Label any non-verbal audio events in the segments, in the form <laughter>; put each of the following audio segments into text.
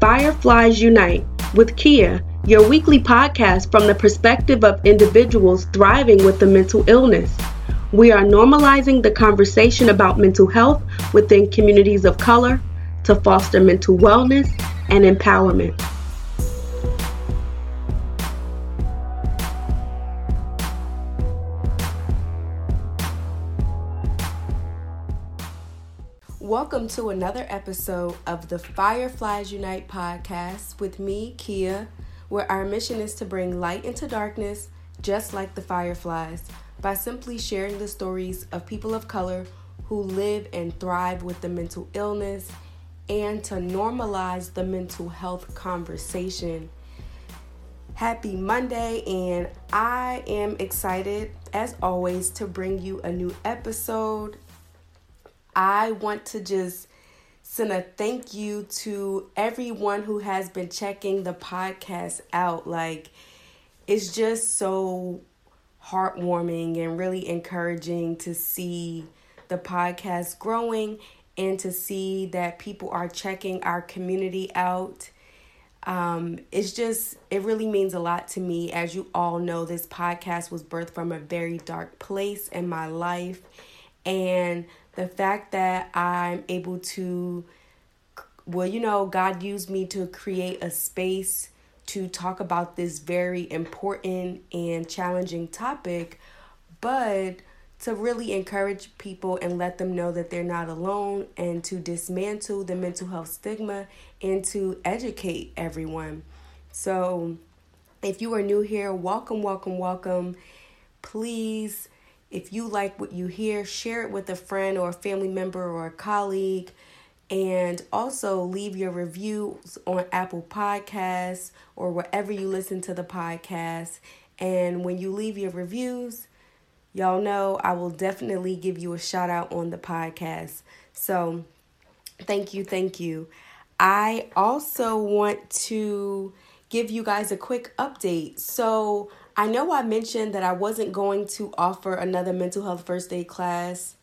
Fireflies Unite with Kia, your weekly podcast from the perspective of individuals thriving with a mental illness. We are normalizing the conversation about mental health within communities of color to foster mental wellness and empowerment. Welcome to another episode of the Fireflies Unite podcast with me, Kia, where our mission is to bring light into darkness, just like the fireflies, by simply sharing the stories of people of color who live and thrive with the mental illness and to normalize the mental health conversation. Happy Monday, and I am excited as always to bring you a new episode I want to just send a thank you to everyone who has been checking the podcast out. Like, it's just so heartwarming and really encouraging to see the podcast growing and to see that people are checking our community out. Um, it's just, it really means a lot to me. As you all know, this podcast was birthed from a very dark place in my life. And the fact that I'm able to, well, you know, God used me to create a space to talk about this very important and challenging topic, but to really encourage people and let them know that they're not alone and to dismantle the mental health stigma and to educate everyone. So, if you are new here, welcome, welcome, welcome. Please if you like what you hear, share it with a friend or a family member or a colleague. And also leave your reviews on Apple Podcasts or wherever you listen to the podcast. And when you leave your reviews, y'all know I will definitely give you a shout out on the podcast. So thank you, thank you. I also want to give you guys a quick update. So I know I mentioned that I wasn't going to offer another mental health first aid class,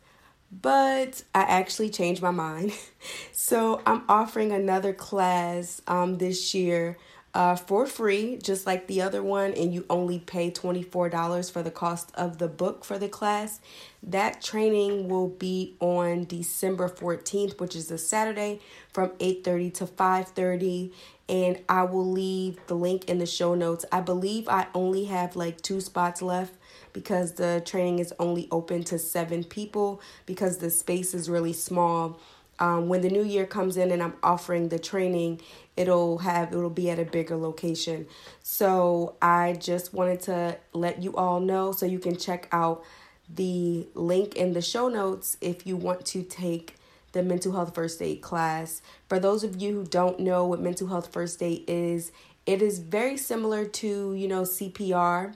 but I actually changed my mind. <laughs> so I'm offering another class um, this year uh, for free, just like the other one, and you only pay $24 for the cost of the book for the class. That training will be on December 14th, which is a Saturday from 8:30 to 5:30 and I will leave the link in the show notes. I believe I only have like two spots left because the training is only open to 7 people because the space is really small. Um, when the new year comes in and I'm offering the training, it'll have it'll be at a bigger location. So I just wanted to let you all know so you can check out the link in the show notes if you want to take the mental health first aid class. For those of you who don't know what mental health first aid is, it is very similar to, you know, CPR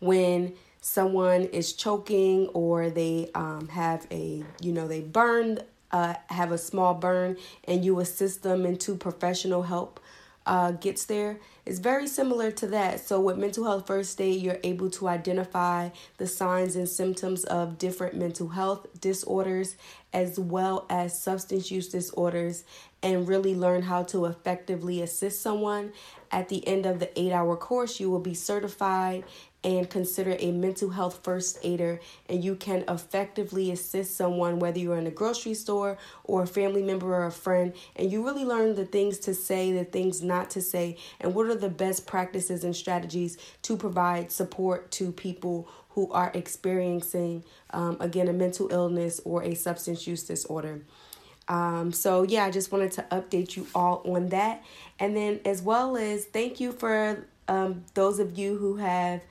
when someone is choking or they um, have a, you know, they burn, uh, have a small burn, and you assist them into professional help uh, gets there. It's very similar to that. So, with mental health first aid, you're able to identify the signs and symptoms of different mental health disorders as well as substance use disorders and really learn how to effectively assist someone. At the end of the eight hour course, you will be certified and consider a mental health first aider and you can effectively assist someone whether you're in a grocery store or a family member or a friend and you really learn the things to say the things not to say and what are the best practices and strategies to provide support to people who are experiencing um, again a mental illness or a substance use disorder um, so yeah i just wanted to update you all on that and then as well as thank you for um, those of you who have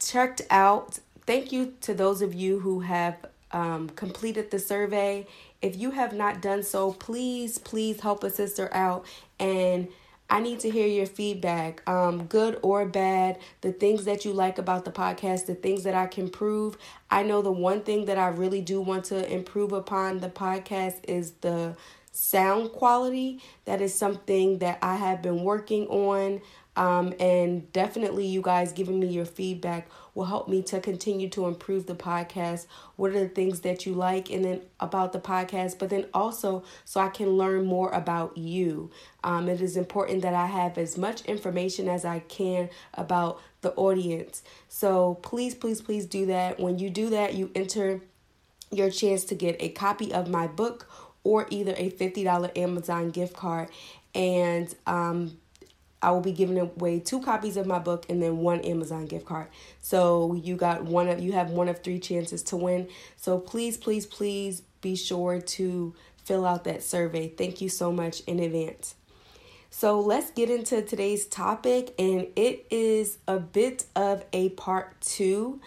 checked out. Thank you to those of you who have um, completed the survey. If you have not done so, please, please help a sister out. And I need to hear your feedback, um, good or bad, the things that you like about the podcast, the things that I can prove. I know the one thing that I really do want to improve upon the podcast is the sound quality. That is something that I have been working on Um, and definitely, you guys giving me your feedback will help me to continue to improve the podcast. What are the things that you like, and then about the podcast, but then also so I can learn more about you. Um, it is important that I have as much information as I can about the audience. So please, please, please do that. When you do that, you enter your chance to get a copy of my book or either a $50 Amazon gift card. And um, I will be giving away two copies of my book and then one Amazon gift card. So you got one of you have one of three chances to win. So please, please, please be sure to fill out that survey. Thank you so much in advance. So let's get into today's topic, and it is a bit of a part two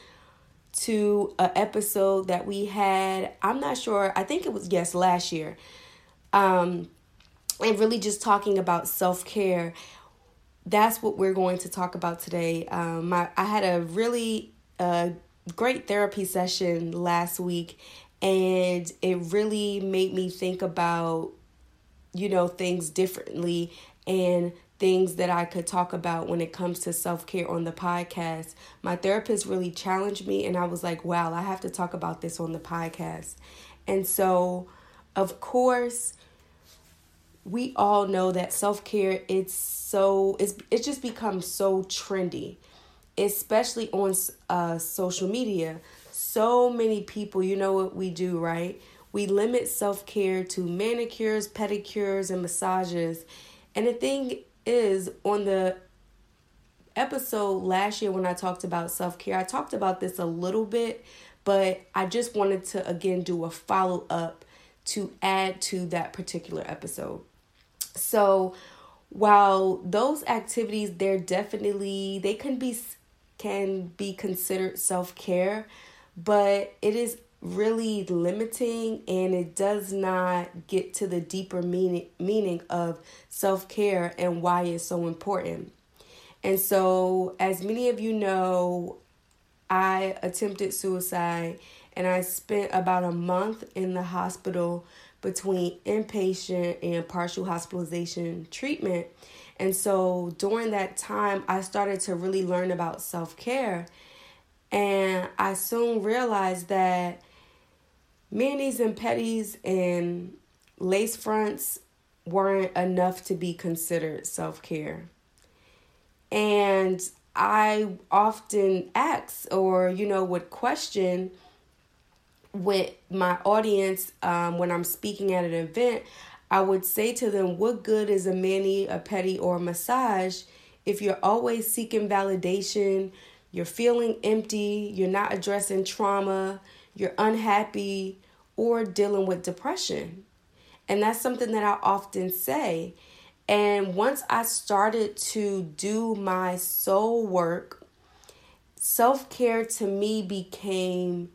to an episode that we had. I'm not sure. I think it was yes last year. Um, and really just talking about self care that's what we're going to talk about today. Um, my, I had a really uh, great therapy session last week, and it really made me think about, you know, things differently and things that I could talk about when it comes to self care on the podcast. My therapist really challenged me, and I was like, wow, I have to talk about this on the podcast. And so, of course, we all know that self-care it's so it's it just becomes so trendy especially on uh, social media. So many people you know what we do right? We limit self-care to manicures pedicures and massages. And the thing is on the episode last year when i talked about self-care i talked about this a little bit but i just wanted to again do a follow-up to add to that particular episode so while those activities they're definitely they can be can be considered self-care, but it is really limiting and it does not get to the deeper meaning meaning of self-care and why it's so important. And so as many of you know, I attempted suicide and I spent about a month in the hospital between inpatient and partial hospitalization treatment. And so during that time, I started to really learn about self care. And I soon realized that manis and petties and lace fronts weren't enough to be considered self care. And I often ask or, you know, would question with my audience um, when I'm speaking at an event, I would say to them, What good is a mani, a pedi, or a massage if you're always seeking validation, you're feeling empty, you're not addressing trauma, you're unhappy, or dealing with depression? And that's something that I often say. And once I started to do my soul work, self care to me became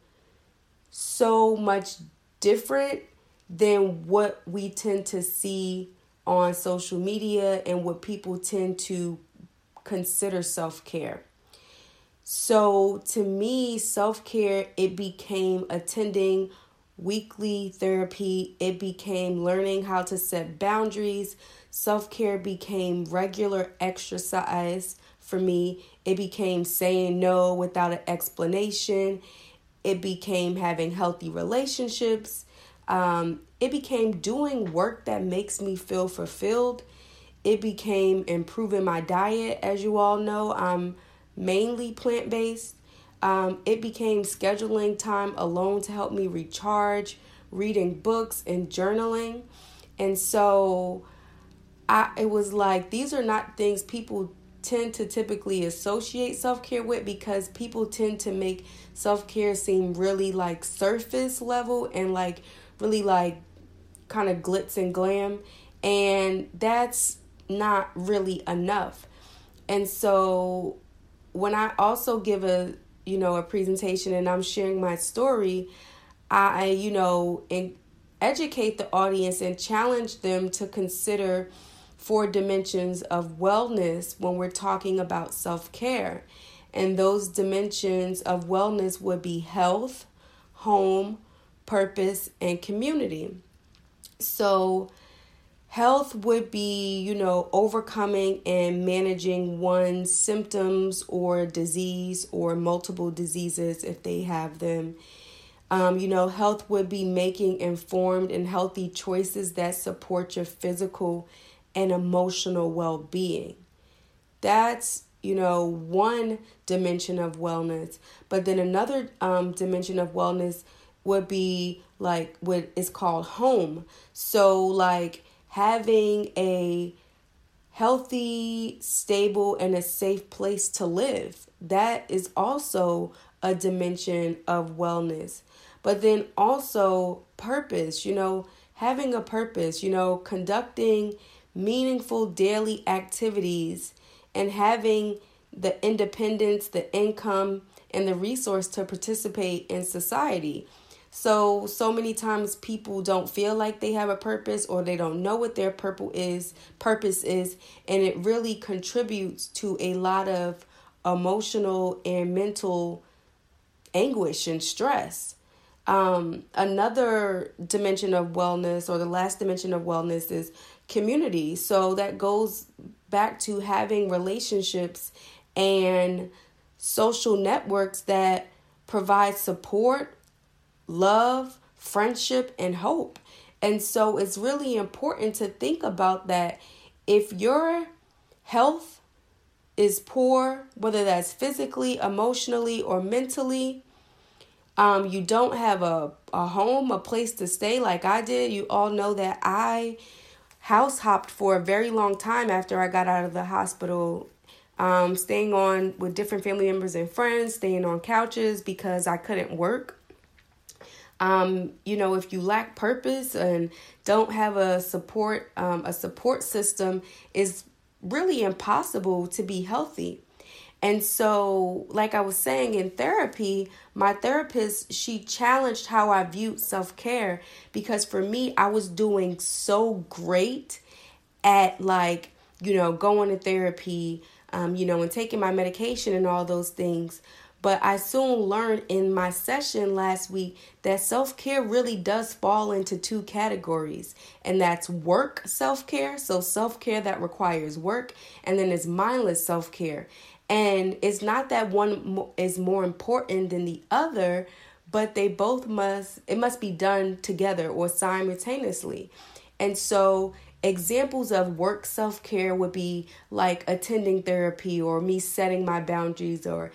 so much different than what we tend to see on social media and what people tend to consider self-care. So to me, self-care it became attending weekly therapy, it became learning how to set boundaries, self-care became regular exercise for me. It became saying no without an explanation. It became having healthy relationships. Um, it became doing work that makes me feel fulfilled. It became improving my diet. As you all know, I'm mainly plant based. Um, it became scheduling time alone to help me recharge, reading books, and journaling. And so I it was like these are not things people tend to typically associate self care with because people tend to make self care seem really like surface level and like really like kind of glitz and glam. And that's not really enough. And so when I also give a you know a presentation and I'm sharing my story, I you know and educate the audience and challenge them to consider four dimensions of wellness when we're talking about self care. And those dimensions of wellness would be health, home, purpose, and community. So, Health would be, you know, overcoming and managing one's symptoms or disease or multiple diseases if they have them. Um, you know, health would be making informed and healthy choices that support your physical and emotional well being. That's, you know, one dimension of wellness. But then another um, dimension of wellness would be like what is called home. So, like, having a healthy, stable, and a safe place to live. That is also a dimension of wellness. But then also purpose, you know, having a purpose, you know, conducting meaningful daily activities and having the independence, the income, and the resource to participate in society. So, so many times people don't feel like they have a purpose or they don't know what their purpose is, purpose is, and it really contributes to a lot of emotional and mental anguish and stress. Um, another dimension of wellness, or the last dimension of wellness, is community. So that goes back to having relationships and social networks that provide support love, friendship, and hope. And so it's really important to think about that. If your health is poor, whether that's physically, emotionally, or mentally, um, you don't have a, a home, a place to stay like I did. You all know that I house hopped for a very long time after I got out of the hospital, um, staying on with different family members and friends, staying on couches because I couldn't work. Um, you know, if you lack purpose and don't have a support, um, a support system, it's really impossible to be healthy. And so, like I was saying in therapy, my therapist, she challenged how I viewed self care because for me, I was doing so great at like, you know, going to therapy, um, you know, and taking my medication and all those things. But I soon learned in my session last week that self care really does fall into two categories, and that's work self care, so self care that requires work, and then it's mindless self care. And it's not that one is more important than the other, but they both must, it must be done together or simultaneously. And so, examples of work self care would be like attending therapy or me setting my boundaries or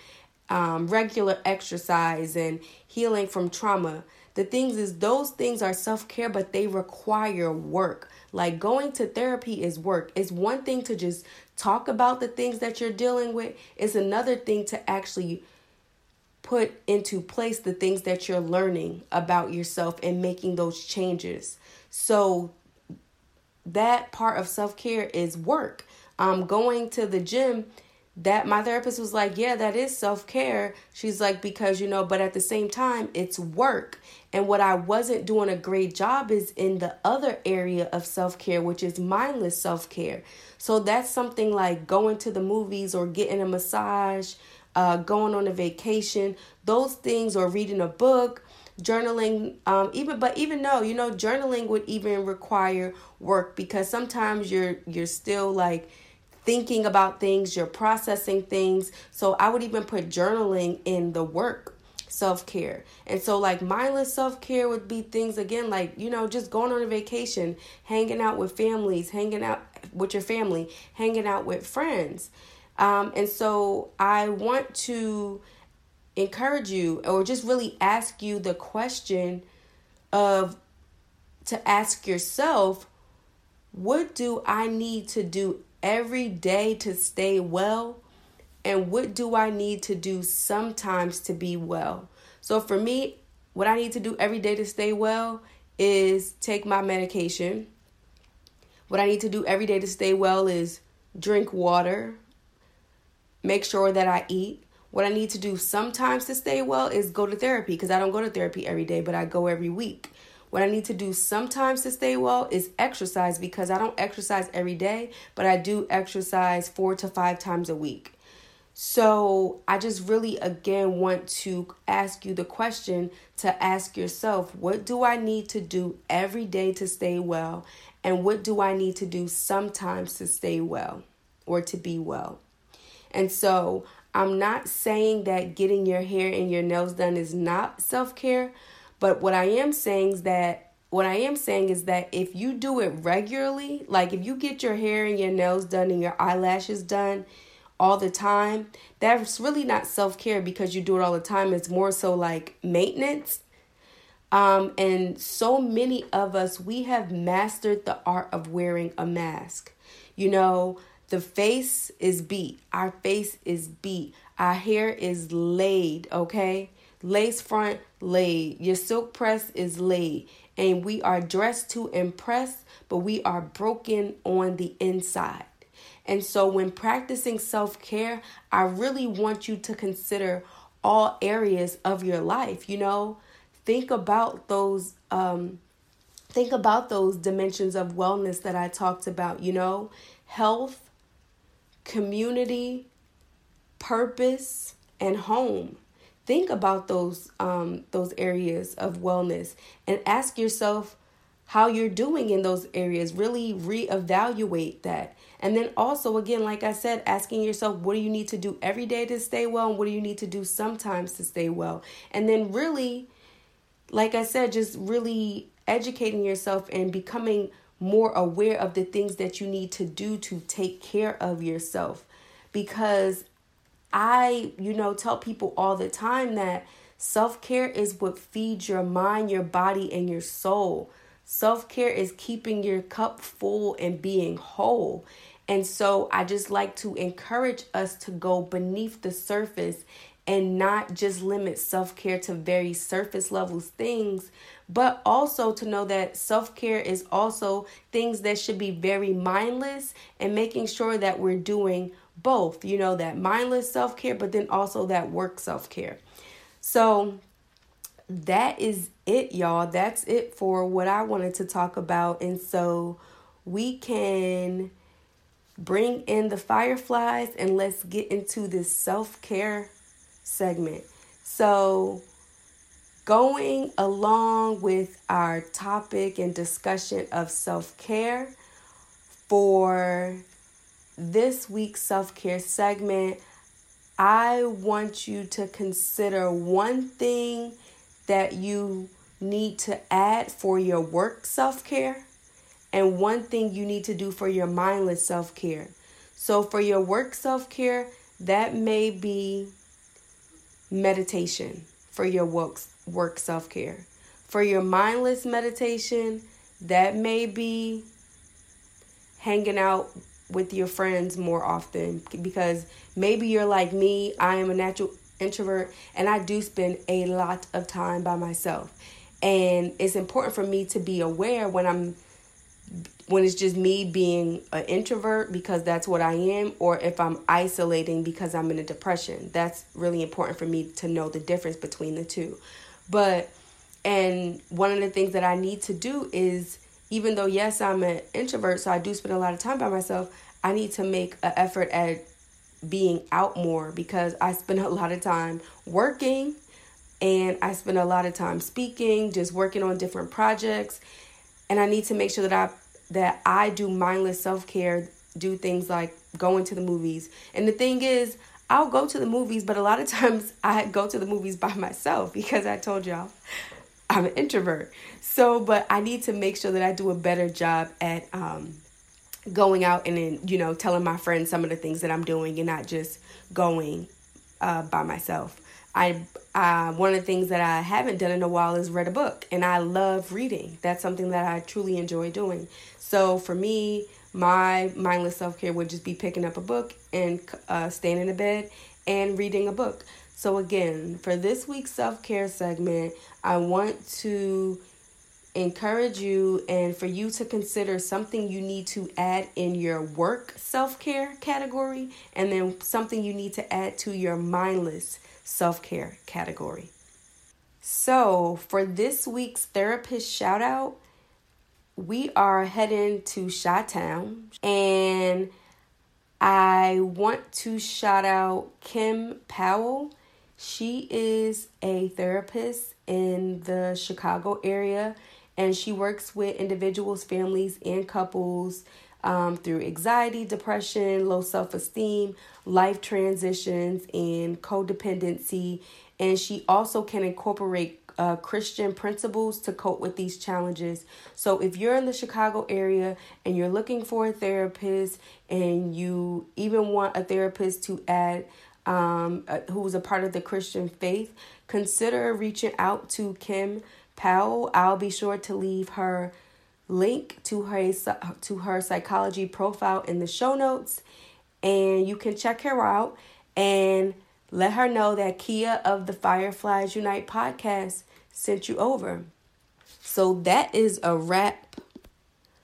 um, regular exercise and healing from trauma. The things is those things are self care, but they require work. Like going to therapy is work. It's one thing to just talk about the things that you're dealing with. It's another thing to actually put into place the things that you're learning about yourself and making those changes. So that part of self care is work. Um, going to the gym that my therapist was like, Yeah, that is self care. She's like, Because, you know, but at the same time, it's work. And what I wasn't doing a great job is in the other area of self care, which is mindless self care. So that's something like going to the movies or getting a massage, uh, going on a vacation, those things, or reading a book journaling um even but even though you know journaling would even require work because sometimes you're you're still like thinking about things, you're processing things. So I would even put journaling in the work self care. And so, like, mindless self care would be things again, like, you know, just going on a vacation, hanging out with families, hanging out with your family, hanging out with friends. Um, and so, I want to encourage you or just really ask you the question of to ask yourself, what do I need to do every day to stay well? And what do I need to do sometimes to be well? So for me, what I need to do every day to stay well is take my medication. What I need to do every day to stay well is drink water, make sure that I eat. What I need to do sometimes to stay well is go to therapy because I don't go to therapy every day, but I go every week. What I need to do sometimes to stay well is exercise because I don't exercise every day, but I do exercise four to five times a week. So I just really, again, want to ask you the question to ask yourself what do I need to do every day to stay well? And what do I need to do sometimes to stay well or to be well? And so I'm not saying that getting your hair and your nails done is not self care, but what I am saying is that what I am saying is that if you do it regularly, like if you get your hair and your nails done and your eyelashes done all the time, that's really not self care because you do it all the time. It's more so like maintenance. Um, and so many of us, we have mastered the art of wearing a mask. You know, the face is beat, our face is beat, our hair is laid, okay? Lace front laid, your silk press is laid, and we are dressed to impress, but we are broken on the inside. And so, when practicing self care, I really want you to consider all areas of your life. You know, think about those. Um, think about those dimensions of wellness that I talked about. You know, health, community, purpose, and home. Think about those um, those areas of wellness and ask yourself how you're doing in those areas. Really reevaluate that and then also, again, like I said, asking yourself, what do you need to do every day to stay well? And what do you need to do sometimes to stay well? And then, really, like I said, just really educating yourself and becoming more aware of the things that you need to do to take care of yourself. Because I, you know, tell people all the time that self care is what feeds your mind, your body, and your soul. Self care is keeping your cup full and being whole. And so I just like to encourage us to go beneath the surface and not just limit self care to very surface levels things, but also to know that self care is also things that should be very mindless and making sure that we're doing both, you know, that mindless self care, but then also that work self care. So that is it, y'all. That's it for what I wanted to talk about. And so we can bring in the fireflies and let's get into this self care segment. So, going along with our topic and discussion of self care for this week's self care segment, I want you to consider one thing that you need to add for your work self care and one thing you need to do for your mindless self care. So, for your work self care, that may be meditation for your work, work self care. For your mindless meditation, that may be hanging out with your friends more often because maybe you're like me, I am a natural introvert and I do spend a lot of time by myself. And it's important for me to be aware when I'm when it's just me being an introvert because that's what I am, or if I'm isolating because I'm in a depression. That's really important for me to know the difference between the two. But, and one of the things that I need to do is, even though, yes, I'm an introvert, so I do spend a lot of time by myself, I need to make an effort at being out more because I spend a lot of time working and I spend a lot of time speaking, just working on different projects. And I need to make sure that I that I do mindless self care, do things like going to the movies. And the thing is, I'll go to the movies, but a lot of <laughs> times I go to the movies by myself because I told y'all I'm an introvert. So, but I need to make sure that I do a better job at um, going out and then, you know, telling my friends some of the things that I'm doing and not just going uh, by myself. I uh, one of the things that I haven't done in a while is read a book, and I love reading. That's something that I truly enjoy doing. So for me, my mindless self care would just be picking up a book and uh, staying in the bed and reading a book. So again, for this week's self care segment, I want to encourage you and for you to consider something you need to add in your work self care category and then something you need to add to your mindless self care category. So, for this week's therapist shout out, we are heading to Chi Town and I want to shout out Kim Powell. She is a therapist in the Chicago area and she works with individuals, families, and couples um, through anxiety, depression, low self esteem, life transitions, and codependency. And she also can incorporate uh, Christian principles to cope with these challenges. So, if you're in the Chicago area and you're looking for a therapist, and you even want a therapist to add um, uh, who's a part of the Christian faith, consider reaching out to Kim Powell. I'll be sure to leave her link to her to her psychology profile in the show notes, and you can check her out and let her know that Kia of the Fireflies Unite podcast sent you over. So that is a wrap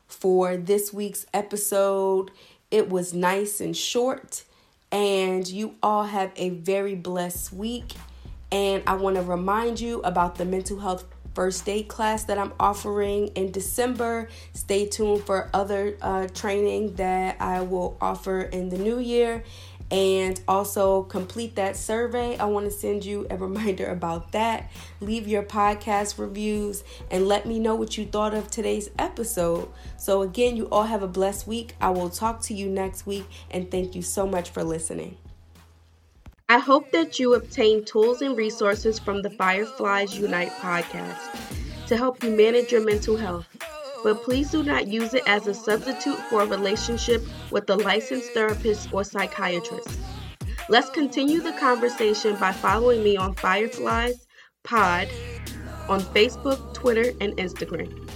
for this week's episode. It was nice and short, and you all have a very blessed week. And I want to remind you about the mental health first aid class that I'm offering in December. Stay tuned for other uh, training that I will offer in the new year and also complete that survey. I want to send you a <laughs> reminder about that. Leave your podcast reviews and let me know what you thought of today's episode. So, again, you all have a blessed week. I will talk to you next week, and thank you so much for listening. I hope that you obtain tools and resources from the Fireflies Unite podcast to help you manage your mental health but please do not use it as a substitute for a relationship with a licensed therapist or psychiatrist. Let's continue the conversation by following me on Fireflies Pod on Facebook, Twitter, and Instagram.